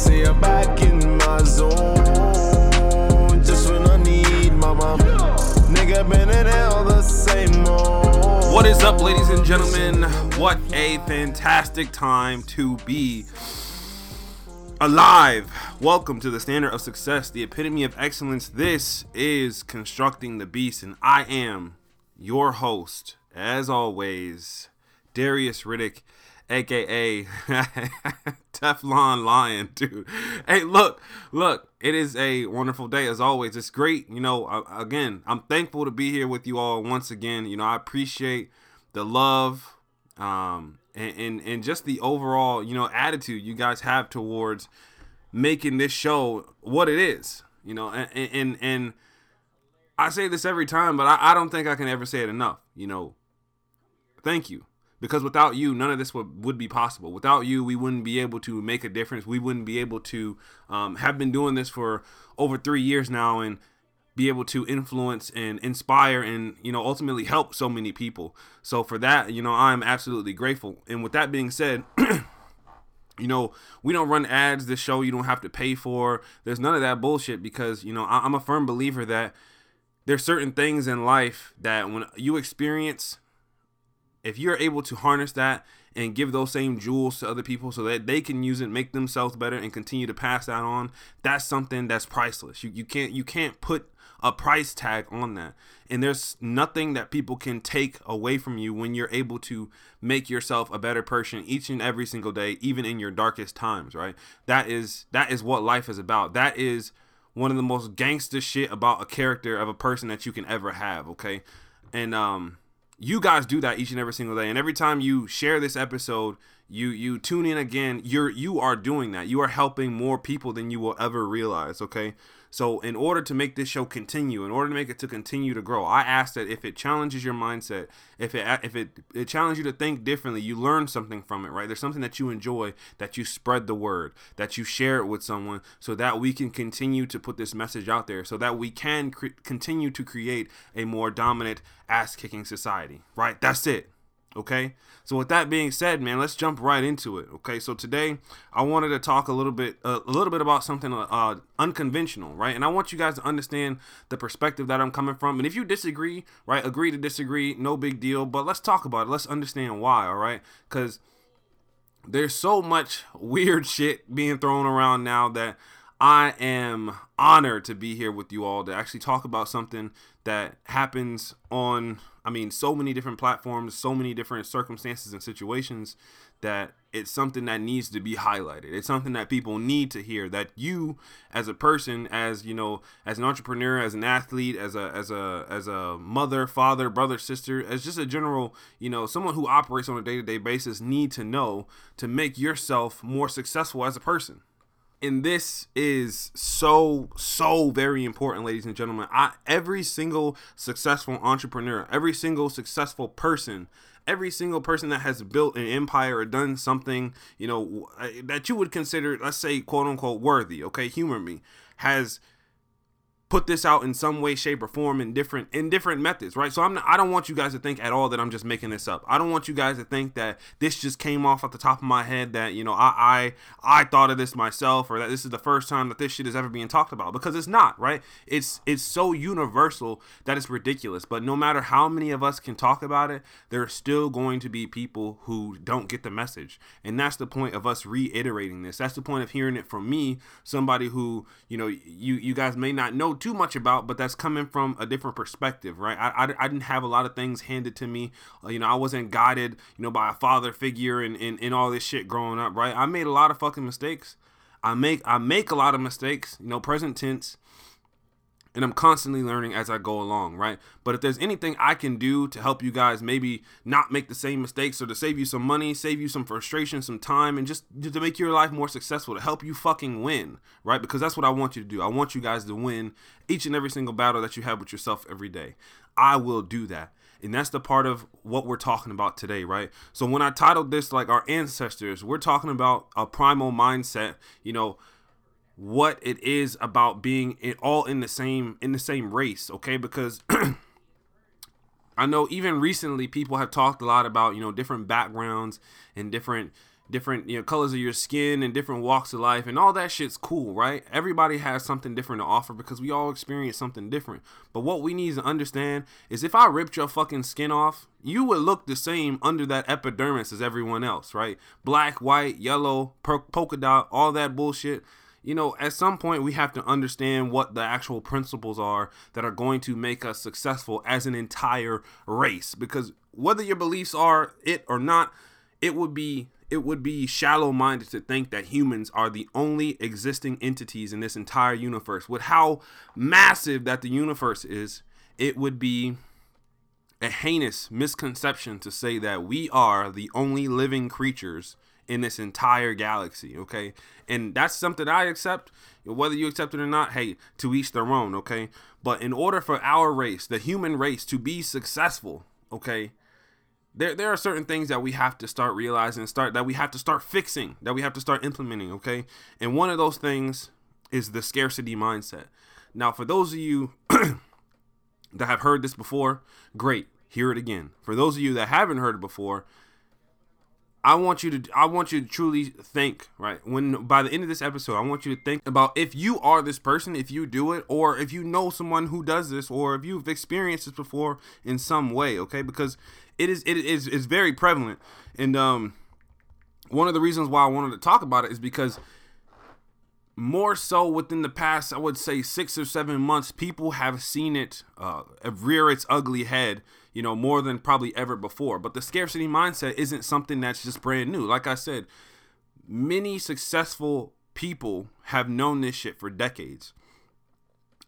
say I'm back in my zone. Just when I need mama. Nigga been in hell the same old. What is up, ladies and gentlemen? What a fantastic time to be alive. Welcome to the standard of success, the epitome of excellence. This is Constructing the Beast, and I am your host, as always, Darius Riddick, aka Teflon Lion, dude. Hey, look, look, it is a wonderful day as always. It's great, you know. Again, I'm thankful to be here with you all once again. You know, I appreciate the love, um, and, and and just the overall, you know, attitude you guys have towards making this show what it is. You know, and and and I say this every time, but I, I don't think I can ever say it enough. You know, thank you because without you none of this would, would be possible. Without you we wouldn't be able to make a difference. We wouldn't be able to um, have been doing this for over three years now and be able to influence and inspire and you know ultimately help so many people. So for that you know i'm absolutely grateful. And with that being said you know we don't run ads this show you don't have to pay for. There's none of that bullshit because you know I- i'm a firm believer that there's certain things in life that when you experience if you're able to harness that and give those same jewels to other people so that they can use it make themselves better and continue to pass that on that's something that's priceless. You, you can't you can't put a price tag on that. And there's nothing that people can take away from you when you're able to make yourself a better person each and every single day even in your darkest times right? That is that is what life is about. That is one of the most gangster shit about a character of a person that you can ever have okay? And um you guys do that each and every single day. And every time you share this episode you you tune in again you're you are doing that. You are helping more people than you will ever realize okay so in order to make this show continue in order to make it to continue to grow i ask that if it challenges your mindset if it if it it challenges you to think differently you learn something from it right? There's something that you enjoy that you spread the word that you share it with someone so that we can continue to put this message out there so that we can cre- continue to create a more dominant ass kicking society right? That's it Okay. So with that being said, man, let's jump right into it. Okay. So today I wanted to talk a little bit, uh, a little bit about something uh, unconventional, right? And I want you guys to understand the perspective that I'm coming from. And if you disagree, right, agree to disagree, no big deal. But let's talk about it. Let's understand why. All right. Because there's so much weird shit being thrown around now that I am honored to be here with you all to actually talk about something that happens on, I mean, so many different platforms, so many different circumstances and situations that it's something that needs to be highlighted. It's something that people need to hear that you as a person, as you know, as an entrepreneur, as an athlete, as a as a as a mother, father, brother, sister, as just a general, you know, someone who operates on a day-to-day basis need to know to make yourself more successful as a person and this is so so very important ladies and gentlemen. I, every single successful entrepreneur every single successful person every single person that has built an empire or done something you know that you would consider let's say quote unquote worthy okay? Humor me. Has put this out in some way shape or form in different in different methods right? So i'm not, i don't want you guys to think at all that i'm just making this up. I don't want you guys to think that this just came off at the top of my head that you know i i i thought of this myself or that this is the first time that this shit is ever being talked about because it's not right? It's it's so universal that it's ridiculous. But no matter how many of us can talk about it there's still going to be people who don't get the message. And that's the point of us reiterating this. That's the point of hearing it from me somebody who you know you you guys may not know too much about, but that's coming from a different perspective, right? I, I, I, didn't have a lot of things handed to me. Uh, you know, I wasn't guided, you know, by a father figure and, and, and all this shit growing up, right? I made a lot of fucking mistakes. I make I make a lot of mistakes, you know, present tense and I'm constantly learning as I go along, right? But if there's anything I can do to help you guys maybe not make the same mistakes or to save you some money, save you some frustration, some time, and just to make your life more successful, to help you fucking win, right? Because that's what I want you to do. I want you guys to win each and every single battle that you have with yourself every day. I will do that. And that's the part of what we're talking about today, right? So when I titled this like our ancestors, we're talking about a primal mindset, you know, what it is about being it all in the same in the same race okay? Because i know even recently people have talked a lot about you know different backgrounds and different different you know colors of your skin and different walks of life and all that shit's cool right? Everybody has something different to offer because we all experience something different. But what we need to understand is if i ripped your fucking skin off you would look the same under that epidermis as everyone else right? Black white yellow polka dot all that bullshit you know, at some point we have to understand what the actual principles are that are going to make us successful as an entire race. Because whether your beliefs are it or not, it would be it would be shallow minded to think that humans are the only existing entities in this entire universe. With how massive that the universe is, it would be a heinous misconception to say that we are the only living creatures in this entire galaxy, okay? And that's something I accept. Whether you accept it or not, hey, to each their own, okay? But in order for our race, the human race, to be successful, okay, there there are certain things that we have to start realizing start that we have to start fixing that we have to start implementing okay and one of those things is the scarcity mindset now for those of you that have heard this before great hear it again for those of you that haven't heard it before I want you to I want you to truly think, right? When by the end of this episode, I want you to think about if you are this person, if you do it, or if you know someone who does this, or if you've experienced this before in some way, okay? Because it is it is is very prevalent. And um one of the reasons why I wanted to talk about it is because more so within the past, I would say six or seven months, people have seen it uh, rear its ugly head, you know, more than probably ever before. But the scarcity mindset isn't something that's just brand new. Like I said, many successful people have known this shit for decades.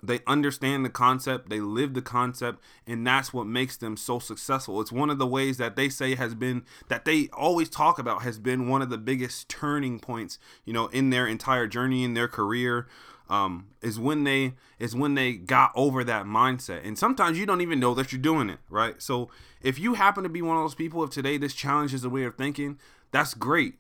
They understand the concept, they live the concept, and that's what makes them so successful. It's one of the ways that they say has been that they always talk about has been one of the biggest turning points, you know, in their entire journey in their career. Um, is when they is when they got over that mindset. And sometimes you don't even know that you're doing it, right? So if you happen to be one of those people, if today this challenge is a way of thinking, that's great.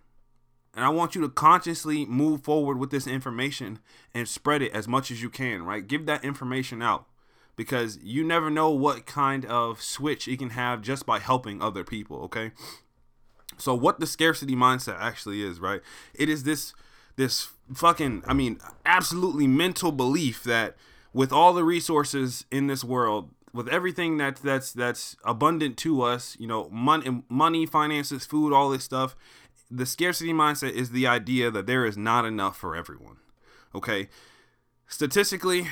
And I want you to consciously move forward with this information and spread it as much as you can, right? Give that information out because you never know what kind of switch it can have just by helping other people, okay? So what the scarcity mindset actually is, right? It is this this fucking I mean, absolutely mental belief that with all the resources in this world, with everything that that's that's abundant to us, you know, money, money, finances, food, all this stuff, the scarcity mindset is the idea that there is not enough for everyone. Okay? Statistically,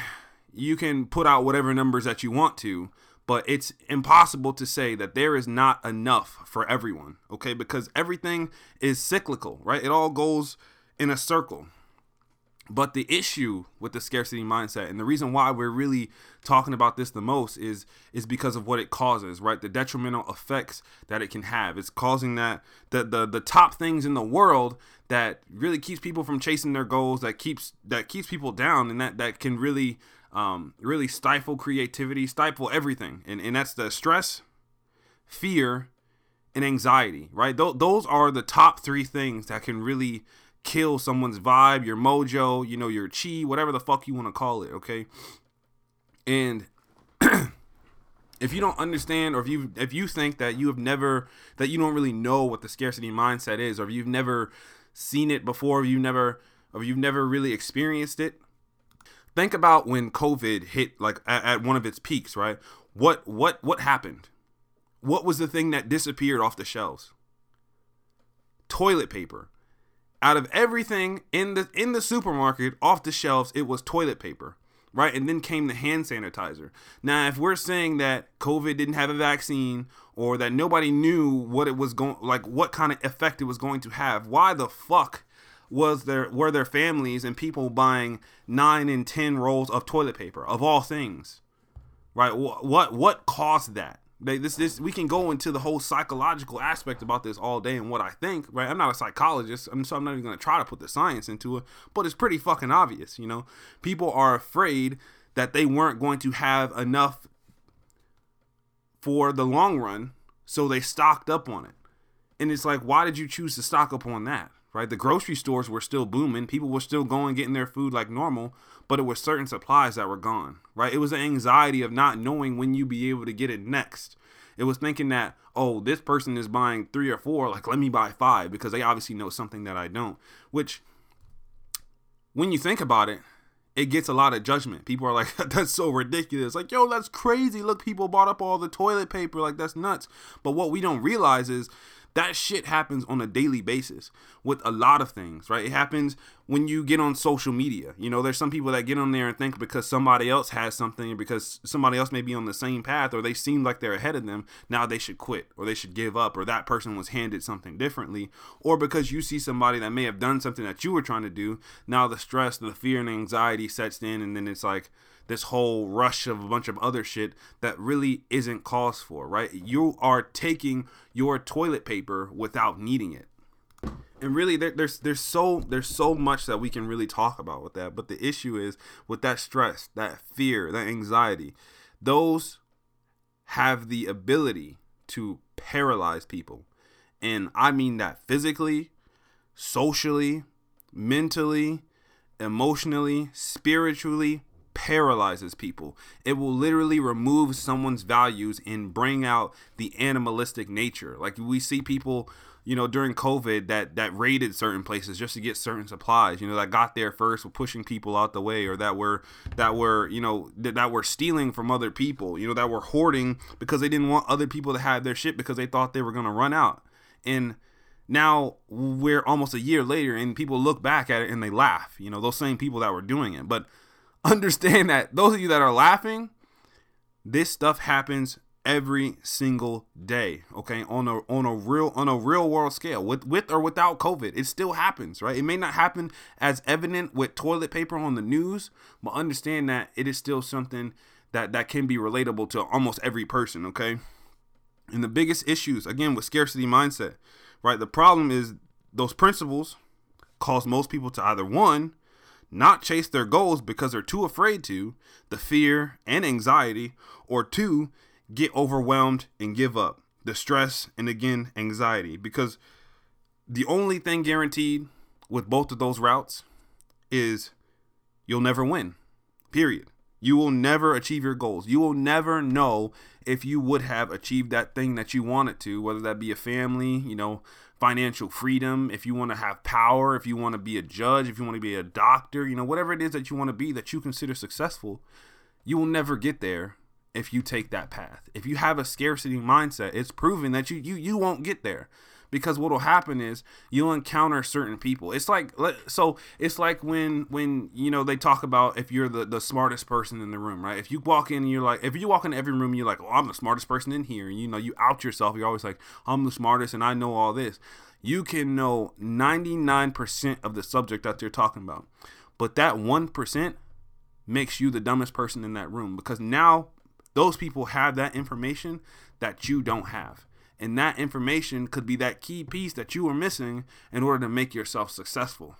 you can put out whatever numbers that you want to, but it's impossible to say that there is not enough for everyone. Okay? Because everything is cyclical, right? It all goes in a circle. But the issue with the scarcity mindset and the reason why we're really talking about this the most is is because of what it causes, right? The detrimental effects that it can have. It's causing that the the, the top things in the world that really keeps people from chasing their goals, that keeps that keeps people down and that that can really um really stifle creativity, stifle everything. And and that's the stress, fear, and anxiety, right? Th- those are the top 3 things that can really kill someone's vibe, your mojo, you know, your chi, whatever the fuck you want to call it, okay? And if you don't understand or if you if you think that you have never that you don't really know what the scarcity mindset is or if you've never seen it before, or you've never or you've never really experienced it, think about when COVID hit like at, at one of its peaks, right? What what what happened? What was the thing that disappeared off the shelves? Toilet paper out of everything in the in the supermarket off the shelves it was toilet paper right? And then came the hand sanitizer. Now if we're saying that covid didn't have a vaccine or that nobody knew what it was going like what kind of effect it was going to have why the fuck was there were there families and people buying 9 and 10 rolls of toilet paper of all things? Right? What what what caused that they, this this we can go into the whole psychological aspect about this all day and what I think, right? I'm not a psychologist, I'm, so I'm not even gonna try to put the science into it, but it's pretty fucking obvious, you know. People are afraid that they weren't going to have enough for the long run, so they stocked up on it. And it's like, why did you choose to stock up on that? Right? The grocery stores were still booming, people were still going getting their food like normal, but it was certain supplies that were gone, right? It was the anxiety of not knowing when you'd be able to get it next. It was thinking that, oh, this person is buying three or four, like let me buy five because they obviously know something that I don't. Which, when you think about it, it gets a lot of judgment. People are like, that's so ridiculous. Like, yo, that's crazy. Look, people bought up all the toilet paper. Like, that's nuts. But what we don't realize is that shit happens on a daily basis with a lot of things, right? It happens when you get on social media. You know, there's some people that get on there and think because somebody else has something, because somebody else may be on the same path, or they seem like they're ahead of them, now they should quit, or they should give up, or that person was handed something differently, or because you see somebody that may have done something that you were trying to do, now the stress, the fear, and anxiety sets in, and then it's like, this whole rush of a bunch of other shit that really isn't caused for, right? You are taking your toilet paper without needing it. And really there, there's there's so there's so much that we can really talk about with that, but the issue is with that stress, that fear, that anxiety, those have the ability to paralyze people. And I mean that physically, socially, mentally, emotionally, spiritually, paralyzes people. It will literally remove someone's values and bring out the animalistic nature. Like we see people, you know, during COVID that that raided certain places just to get certain supplies. You know, that got there first, were pushing people out the way, or that were that were you know that, that were stealing from other people. You know, that were hoarding because they didn't want other people to have their shit because they thought they were gonna run out. And now we're almost a year later and people look back at it and they laugh you know those same people that were doing it but understand that those of you that are laughing, this stuff happens every single day okay? On a on a real on a real world scale with with or without covid it still happens right? It may not happen as evident with toilet paper on the news but understand that it is still something that that can be relatable to almost every person okay? And the biggest issues again with scarcity mindset right? The problem is those principles cause most people to either one not chase their goals because they're too afraid to, the fear and anxiety, or two, get overwhelmed and give up, the stress and again, anxiety. Because the only thing guaranteed with both of those routes is you'll never win, period. You will never achieve your goals. You will never know if you would have achieved that thing that you wanted to, whether that be a family, you know, financial freedom, if you want to have power, if you want to be a judge, if you want to be a doctor, you know, whatever it is that you want to be that you consider successful, you will never get there if you take that path. If you have a scarcity mindset, it's proven that you you you won't get there because what will happen is you'll encounter certain people. It's like so it's like when when you know they talk about if you're the, the smartest person in the room right? If you walk in and you're like if you walk in every room you're like oh i'm the smartest person in here. And you know you out yourself. You're always like i'm the smartest and i know all this. You can know 99% of the subject that they're talking about but that 1% makes you the dumbest person in that room because now those people have that information that you don't have and that information could be that key piece that you were missing in order to make yourself successful.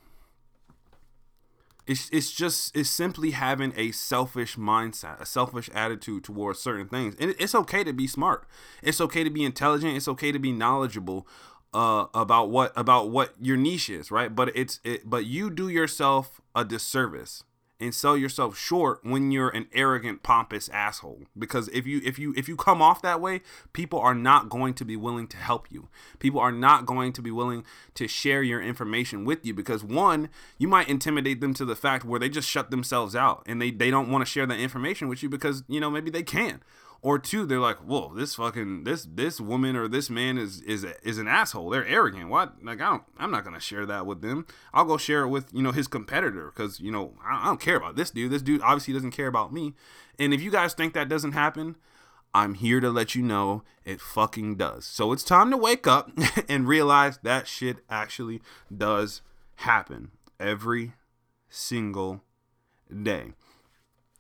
It's, it's just it's simply having a selfish mindset, a selfish attitude towards certain things. And it's okay to be smart. It's okay to be intelligent. It's okay to be knowledgeable uh, about what about what your niche is, right? But it's it, but you do yourself a disservice and sell yourself short when you're an arrogant pompous asshole. Because if you if you if you come off that way people are not going to be willing to help you. People are not going to be willing to share your information with you because one you might intimidate them to the fact where they just shut themselves out and they they don't want to share that information with you because you know maybe they can or two they're like whoa this fucking this this woman or this man is is is an asshole. They're arrogant. What? Like i don't i'm not gonna share that with them. I'll go share it with you know his competitor because you know I, I don't care about this dude. This dude obviously doesn't care about me. And if you guys think that doesn't happen I'm here to let you know it fucking does. So it's time to wake up and realize that shit actually does happen every single day.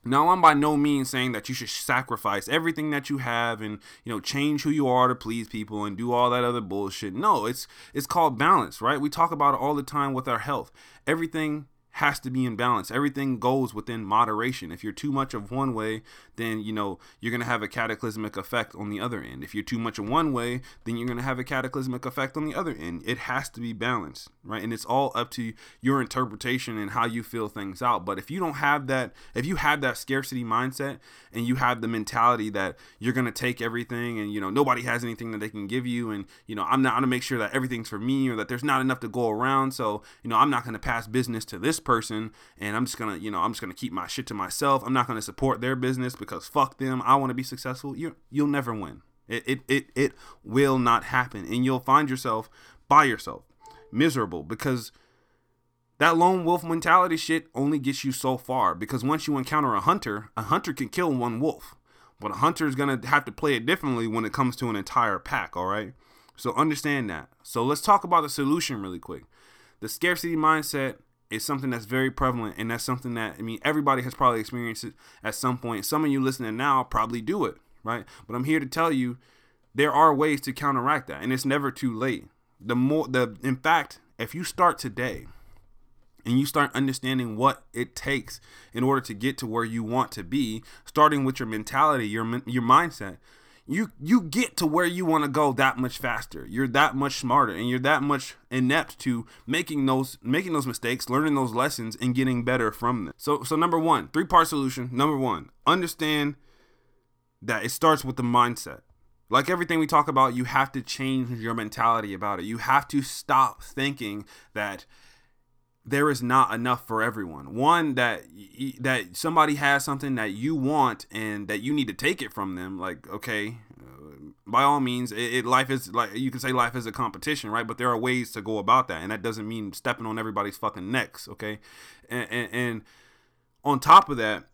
Now, I'm by no means saying that you should sacrifice everything that you have and you know change who you are to please people and do all that other bullshit. No, it's it's called balance, right? We talk about it all the time with our health. Everything has to be in balance. Everything goes within moderation. If you're too much of one way, then you know you're gonna have a cataclysmic effect on the other end. If you're too much of one way, then you're gonna have a cataclysmic effect on the other end. It has to be balanced, right? And it's all up to your interpretation and how you feel things out. But if you don't have that, if you have that scarcity mindset and you have the mentality that you're gonna take everything and you know nobody has anything that they can give you, and you know I'm not gonna make sure that everything's for me or that there's not enough to go around, so you know I'm not gonna pass business to this person and I'm just gonna you know I'm just gonna keep my shit to myself. I'm not gonna support their business because fuck them. I want to be successful. You you'll never win. It, it it it will not happen, and you'll find yourself by yourself miserable because that lone wolf mentality shit only gets you so far because once you encounter a hunter, a hunter can kill one wolf. But a hunter is going to have to play it differently when it comes to an entire pack, all right? So understand that. So let's talk about the solution really quick. The scarcity mindset is something that's very prevalent and that's something that I mean everybody has probably experienced it at some point. Some of you listening now probably do it, right? But I'm here to tell you there are ways to counteract that and it's never too late. The more the in fact, if you start today, and you start understanding what it takes in order to get to where you want to be starting with your mentality your your mindset you you get to where you want to go that much faster. You're that much smarter and you're that much inept to making those making those mistakes learning those lessons and getting better from them. So so number 1 three part solution. Number 1 understand that it starts with the mindset. Like everything we talk about you have to change your mentality about it. You have to stop thinking that there is not enough for everyone. One that that somebody has something that you want and that you need to take it from them. Like okay, uh, by all means, it, it, life is like you can say life is a competition, right? But there are ways to go about that, and that doesn't mean stepping on everybody's fucking necks. Okay, and, and, and on top of that,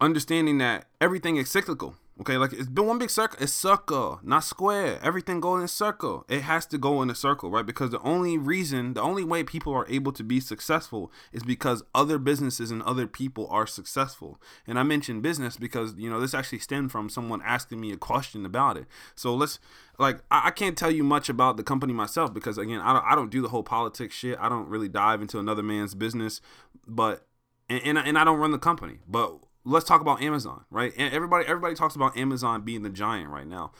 understanding that everything is cyclical Okay, like it's been one big circle. It's circle, not square. Everything goes in a circle. It has to go in a circle, right? Because the only reason, the only way people are able to be successful is because other businesses and other people are successful. And I mentioned business because you know this actually stemmed from someone asking me a question about it. So let's like I, I can't tell you much about the company myself because again I don't I don't do the whole politics shit. I don't really dive into another man's business, but and, and, and I don't run the company, but let's talk about Amazon, right? And everybody everybody talks about Amazon being the giant right now.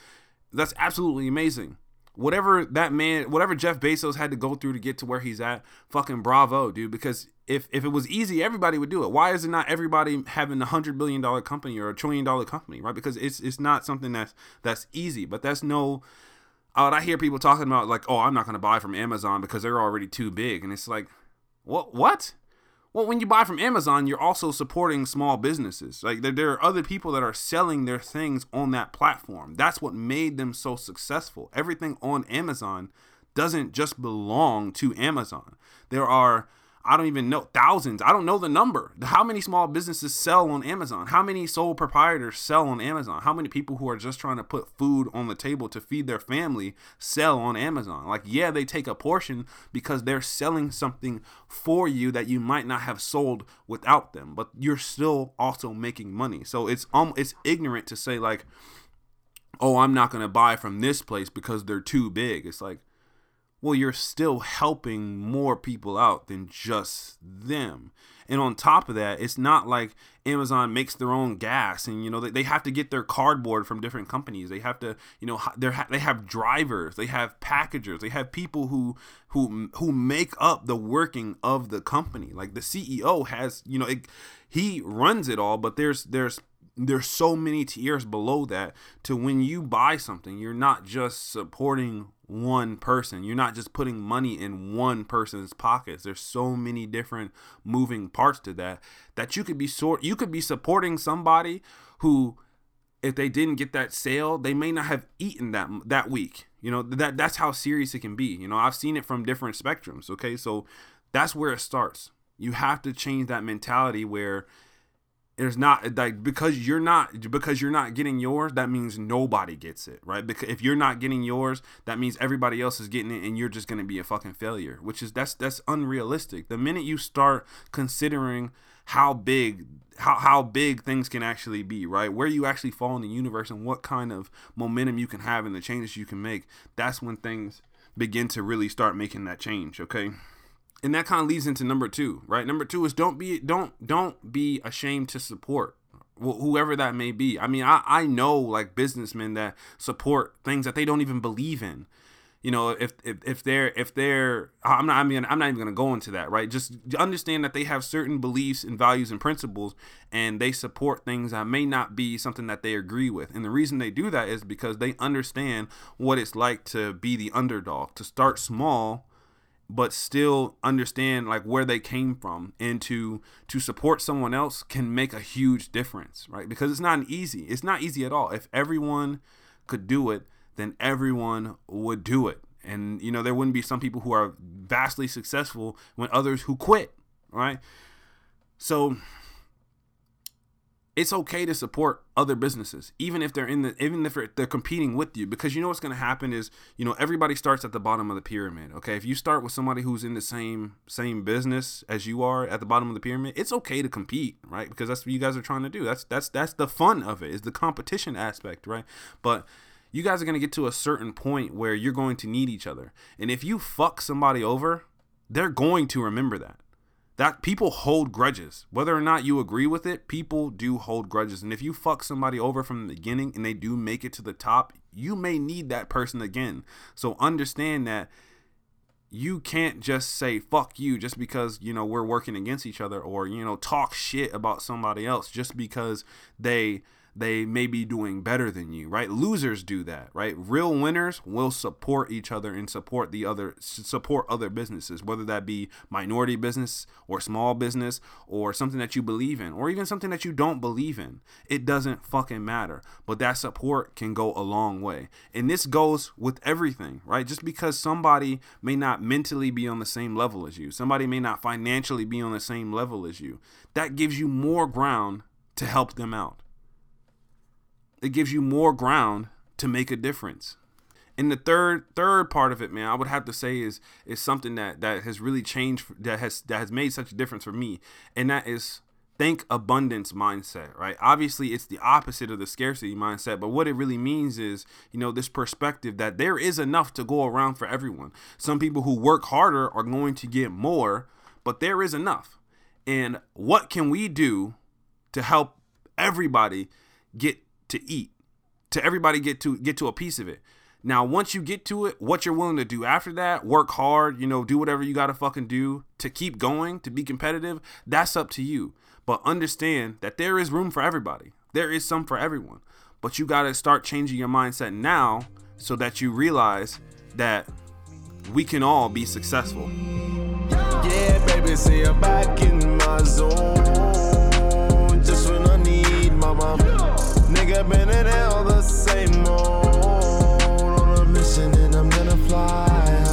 That's absolutely amazing. Whatever that man, whatever Jeff Bezos had to go through to get to where he's at, fucking bravo, dude. Because if if it was easy, everybody would do it. Why is it not everybody having a hundred billion dollar company or a trillion dollar company, right? Because it's it's not something that's that's easy. But that's no. Uh, I hear people talking about like, oh, I'm not gonna buy from Amazon because they're already too big, and it's like, what? What? Well, when you buy from Amazon, you're also supporting small businesses. Like there, there are other people that are selling their things on that platform. That's what made them so successful. Everything on Amazon doesn't just belong to Amazon. There are I don't even know thousands. I don't know the number. How many small businesses sell on Amazon? How many sole proprietors sell on Amazon? How many people who are just trying to put food on the table to feed their family sell on Amazon? Like, yeah, they take a portion because they're selling something for you that you might not have sold without them, but you're still also making money. So it's um it's ignorant to say like, "Oh, I'm not going to buy from this place because they're too big." It's like well, you're still helping more people out than just them. And on top of that, it's not like Amazon makes their own gas and you know they, they have to get their cardboard from different companies. They have to, you know, they they have drivers, they have packagers, they have people who who who make up the working of the company. Like the CEO has, you know, it, he runs it all, but there's there's there's so many tiers below that to when you buy something, you're not just supporting one person. You're not just putting money in one person's pockets. There's so many different moving parts to that that you could be sort you could be supporting somebody who if they didn't get that sale, they may not have eaten that that week. You know, that that's how serious it can be. You know, I've seen it from different spectrums, okay? So that's where it starts. You have to change that mentality where there's not like because you're not because you're not getting yours that means nobody gets it right? Because if you're not getting yours that means everybody else is getting it and you're just going to be a fucking failure which is that's that's unrealistic. The minute you start considering how big how, how big things can actually be right? Where you actually fall in the universe and what kind of momentum you can have and the changes you can make that's when things begin to really start making that change okay and that kind of leads into number two, right? Number two is don't be don't don't be ashamed to support whoever that may be. I mean, I I know like businessmen that support things that they don't even believe in. You know, if if, if they're if they're I'm not I mean I'm not even gonna go into that, right? Just understand that they have certain beliefs and values and principles, and they support things that may not be something that they agree with. And the reason they do that is because they understand what it's like to be the underdog, to start small but still understand like where they came from. And to to support someone else can make a huge difference right? Because it's not easy it's not easy at all. If everyone could do it then everyone would do it. And you know there wouldn't be some people who are vastly successful when others who quit right? So it's okay to support other businesses even if they're in the even if they're competing with you because you know what's going to happen is you know everybody starts at the bottom of the pyramid okay? If you start with somebody who's in the same same business as you are at the bottom of the pyramid it's okay to compete right? Because that's what you guys are trying to do. That's that's that's the fun of it is the competition aspect right? But you guys are going to get to a certain point where you're going to need each other. And if you fuck somebody over they're going to remember that that people hold grudges. Whether or not you agree with it, people do hold grudges. And if you fuck somebody over from the beginning and they do make it to the top, you may need that person again. So understand that you can't just say fuck you just because, you know, we're working against each other or, you know, talk shit about somebody else just because they they may be doing better than you, right? Losers do that, right? Real winners will support each other and support the other support other businesses, whether that be minority business or small business or something that you believe in or even something that you don't believe in. It doesn't fucking matter. But that support can go a long way. And this goes with everything, right? Just because somebody may not mentally be on the same level as you, somebody may not financially be on the same level as you, that gives you more ground to help them out it gives you more ground to make a difference. And the third third part of it, man, I would have to say is is something that that has really changed that has that has made such a difference for me, and that is think abundance mindset, right? Obviously, it's the opposite of the scarcity mindset, but what it really means is, you know, this perspective that there is enough to go around for everyone. Some people who work harder are going to get more, but there is enough. And what can we do to help everybody get to eat, to everybody get to get to a piece of it. Now, once you get to it, what you're willing to do after that, work hard, you know, do whatever you got to fucking do to keep going, to be competitive, that's up to you. But understand that there is room for everybody. There is some for everyone. But you got to start changing your mindset now so that you realize that we can all be successful. Yeah, baby, see you back in my zone. Just when I need mama up in an hell the same old. On a mission and I'm gonna fly